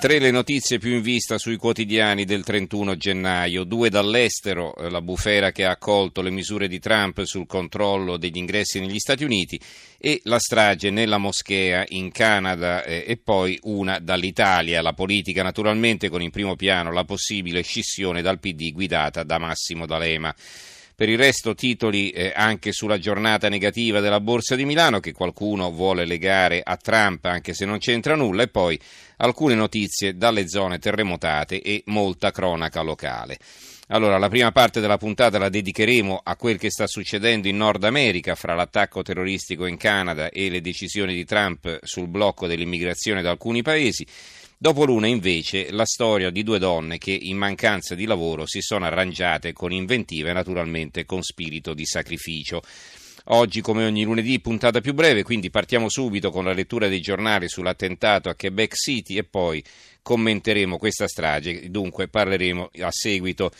Tre le notizie più in vista sui quotidiani del 31 gennaio, due dall'estero, eh, la bufera che ha accolto le misure di Trump sul controllo degli ingressi negli Stati Uniti e la strage nella moschea in Canada eh, e poi una dall'Italia, la politica naturalmente con in primo piano la possibile scissione dal PD guidata da Massimo D'Alema. Per il resto titoli eh, anche sulla giornata negativa della Borsa di Milano che qualcuno vuole legare a Trump anche se non c'entra nulla e poi alcune notizie dalle zone terremotate e molta cronaca locale. Allora, la prima parte della puntata la dedicheremo a quel che sta succedendo in Nord America fra l'attacco terroristico in Canada e le decisioni di Trump sul blocco dell'immigrazione da alcuni paesi. Dopo l'una invece la storia di due donne che in mancanza di lavoro si sono arrangiate con inventiva e naturalmente con spirito di sacrificio. Oggi, come ogni lunedì, puntata più breve, quindi partiamo subito con la lettura dei giornali sull'attentato a Quebec City e poi commenteremo questa strage. Dunque parleremo a seguito.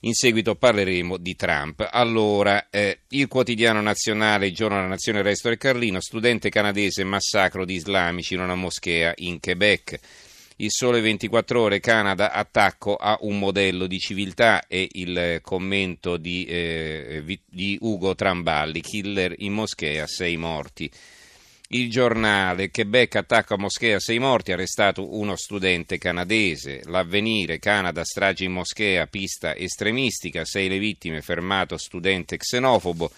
In seguito parleremo di Trump. Allora, eh, il quotidiano nazionale, giorno della nazione, resto del Carlino, studente canadese, massacro di islamici in una moschea in Quebec. Il Sole 24 Ore Canada, attacco a un modello di civiltà e il commento di, eh, di Ugo Tramballi, killer in moschea, sei morti. Il giornale Quebec attacco a moschea, sei morti, arrestato uno studente canadese. L'avvenire Canada, strage in moschea, pista estremistica, sei le vittime, fermato studente xenofobo.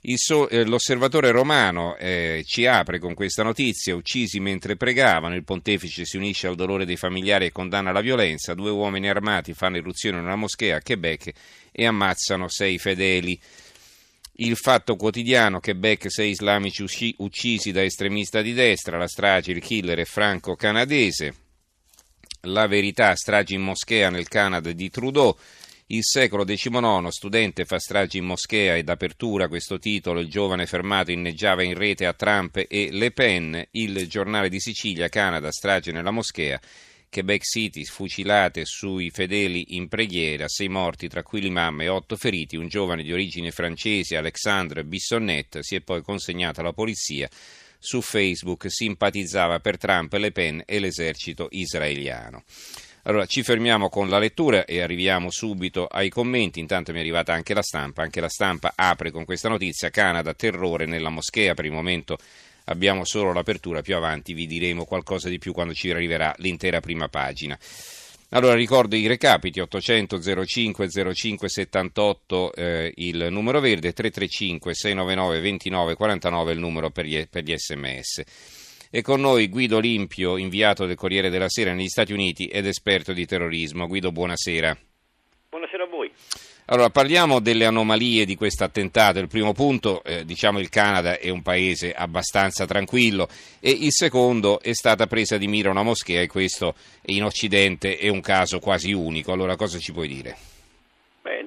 So, eh, l'osservatore romano eh, ci apre con questa notizia, uccisi mentre pregavano, il pontefice si unisce al dolore dei familiari e condanna la violenza, due uomini armati fanno irruzione in una moschea a Quebec e ammazzano sei fedeli. Il fatto quotidiano, Quebec, sei islamici uccisi da estremista di destra, la strage, il killer è franco-canadese. La verità, stragi in moschea nel Canada di Trudeau. Il secolo XIX, studente fa stragi in moschea ed apertura questo titolo, il giovane fermato inneggiava in rete a Trump e Le Pen, il giornale di Sicilia, Canada, strage nella moschea, Quebec City, fucilate sui fedeli in preghiera, sei morti, tra cui l'imam e otto feriti, un giovane di origine francese, Alexandre Bissonnet, si è poi consegnato alla polizia. Su Facebook simpatizzava per Trump, Le Pen e l'esercito israeliano. Allora ci fermiamo con la lettura e arriviamo subito ai commenti. Intanto mi è arrivata anche la stampa. Anche la stampa apre con questa notizia: Canada, terrore nella moschea. Per il momento abbiamo solo l'apertura, più avanti vi diremo qualcosa di più quando ci arriverà l'intera prima pagina. Allora ricordo i recapiti 800 05 05 78 eh, il numero verde 335 699 29 49 il numero per gli, per gli sms. E con noi Guido Olimpio, inviato del Corriere della Sera negli Stati Uniti ed esperto di terrorismo. Guido, buonasera. Buonasera a voi. Allora, parliamo delle anomalie di questo attentato. Il primo punto, eh, diciamo il Canada è un paese abbastanza tranquillo e il secondo è stata presa di mira una moschea e questo in Occidente è un caso quasi unico. Allora, cosa ci puoi dire?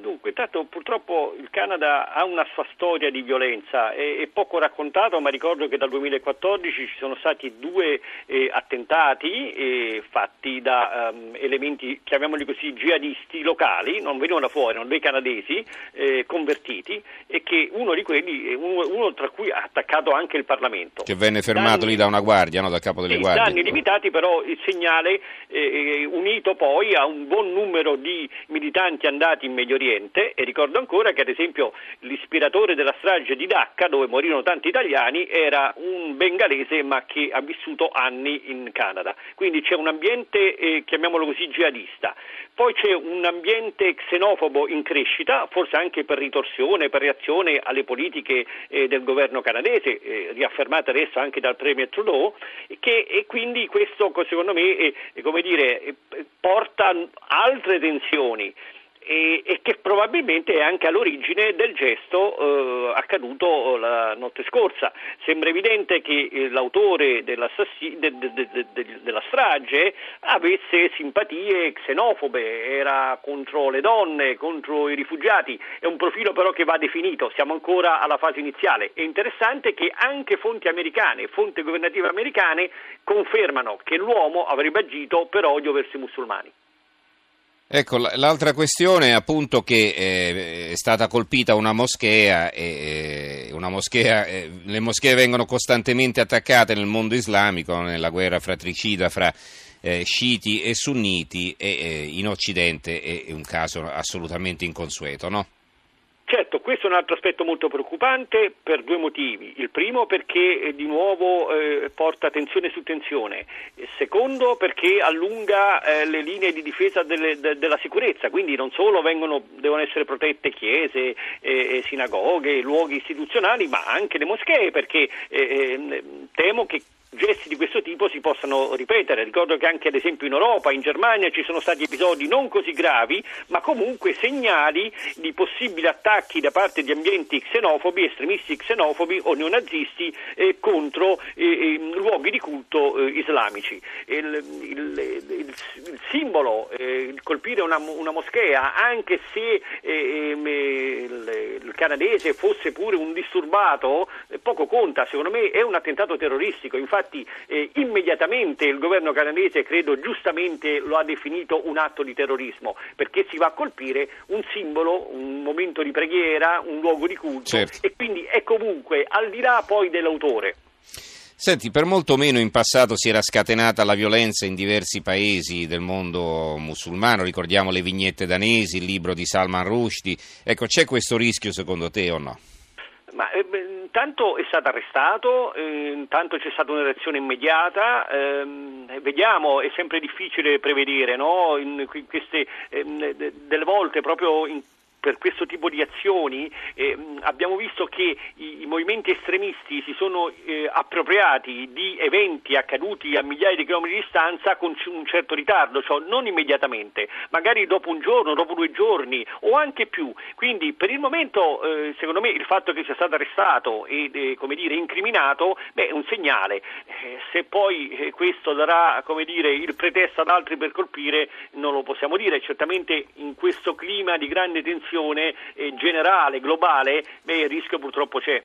Intanto purtroppo il Canada ha una sua storia di violenza, è, è poco raccontato, ma ricordo che dal 2014 ci sono stati due eh, attentati eh, fatti da um, elementi, chiamiamoli così, jihadisti locali, non venivano fuori, erano dei canadesi eh, convertiti e che uno di quelli, uno, uno, tra cui ha attaccato anche il Parlamento. Che venne fermato danni, lì da una guardia, no? dal capo delle sì, guardie. Danni limitati, però il segnale eh, unito poi a un buon numero di militanti andati in Medio Oriente morte e ricordo ancora che ad esempio l'ispiratore della strage di Dacca dove morirono tanti italiani era un bengalese ma che ha vissuto anni in Canada, quindi c'è un ambiente eh, chiamiamolo così jihadista. Poi c'è un ambiente xenofobo in crescita, forse anche per ritorsione, per reazione alle politiche eh, del governo canadese, eh, riaffermate adesso anche dal Premier Trudeau, che, e quindi questo secondo me dire, porta altre tensioni e, e, che probabilmente è anche all'origine del gesto eh, accaduto la notte scorsa. Sembra evidente che eh, l'autore de, de, de, della strage avesse simpatie xenofobe, era contro le donne, contro i rifugiati, è un profilo però che va definito, siamo ancora alla fase iniziale. È interessante che anche fonti americane, fonti governative americane confermano che l'uomo avrebbe agito per odio verso i musulmani. Ecco, l'altra questione è appunto che eh, è stata colpita una moschea, e, una moschea eh, le moschee vengono costantemente attaccate nel mondo islamico, nella guerra fratricida fra eh, sciiti e sunniti e eh, in Occidente è un caso assolutamente inconsueto, no? Certo, questo è un altro aspetto molto preoccupante per due motivi. Il primo perché eh, di nuovo eh, porta tensione su tensione, il secondo perché allunga eh, le linee di difesa delle, de, della sicurezza, quindi non solo vengono, devono essere protette chiese, eh, sinagoghe, luoghi istituzionali, ma anche le moschee, perché eh, temo che gesti di questo tipo si possano ripetere. Ricordo che anche ad esempio in Europa, in Germania ci sono stati episodi non così gravi, ma comunque segnali di possibili attacchi da parte di ambienti xenofobi, estremisti xenofobi o neonazisti eh, contro eh, eh luoghi di culto eh, islamici. Il, il, il, il simbolo, eh, colpire una, una, moschea, anche se eh, ehm, il, canadese fosse pure un disturbato, poco conta, secondo me è un attentato terroristico. Infatti infatti eh, immediatamente il governo canadese, credo giustamente, lo ha definito un atto di terrorismo, perché si va a colpire un simbolo, un momento di preghiera, un luogo di culto certo. e quindi è comunque al di là poi dell'autore. Senti, per molto meno in passato si era scatenata la violenza in diversi paesi del mondo musulmano, ricordiamo le vignette danesi, il libro di Salman Rushdie. Ecco, c'è questo rischio secondo te o no? Ma, eh, intanto è stato arrestato, eh, intanto c'è stata una reazione immediata, ehm, vediamo, è sempre difficile prevedere, no? in queste, ehm, delle volte proprio in per questo tipo di azioni eh, abbiamo visto che i, i, movimenti estremisti si sono eh, appropriati di eventi accaduti a migliaia di chilometri di distanza con un certo ritardo, cioè non immediatamente, magari dopo un giorno, dopo due giorni o anche più. Quindi per il momento eh, secondo me il fatto che sia stato arrestato e eh, come dire, incriminato beh, è un segnale. Eh, se poi eh, questo darà dire, il pretesto ad altri per colpire non lo possiamo dire, certamente in questo clima di grande tensione eh, generale, globale, beh, il rischio purtroppo c'è.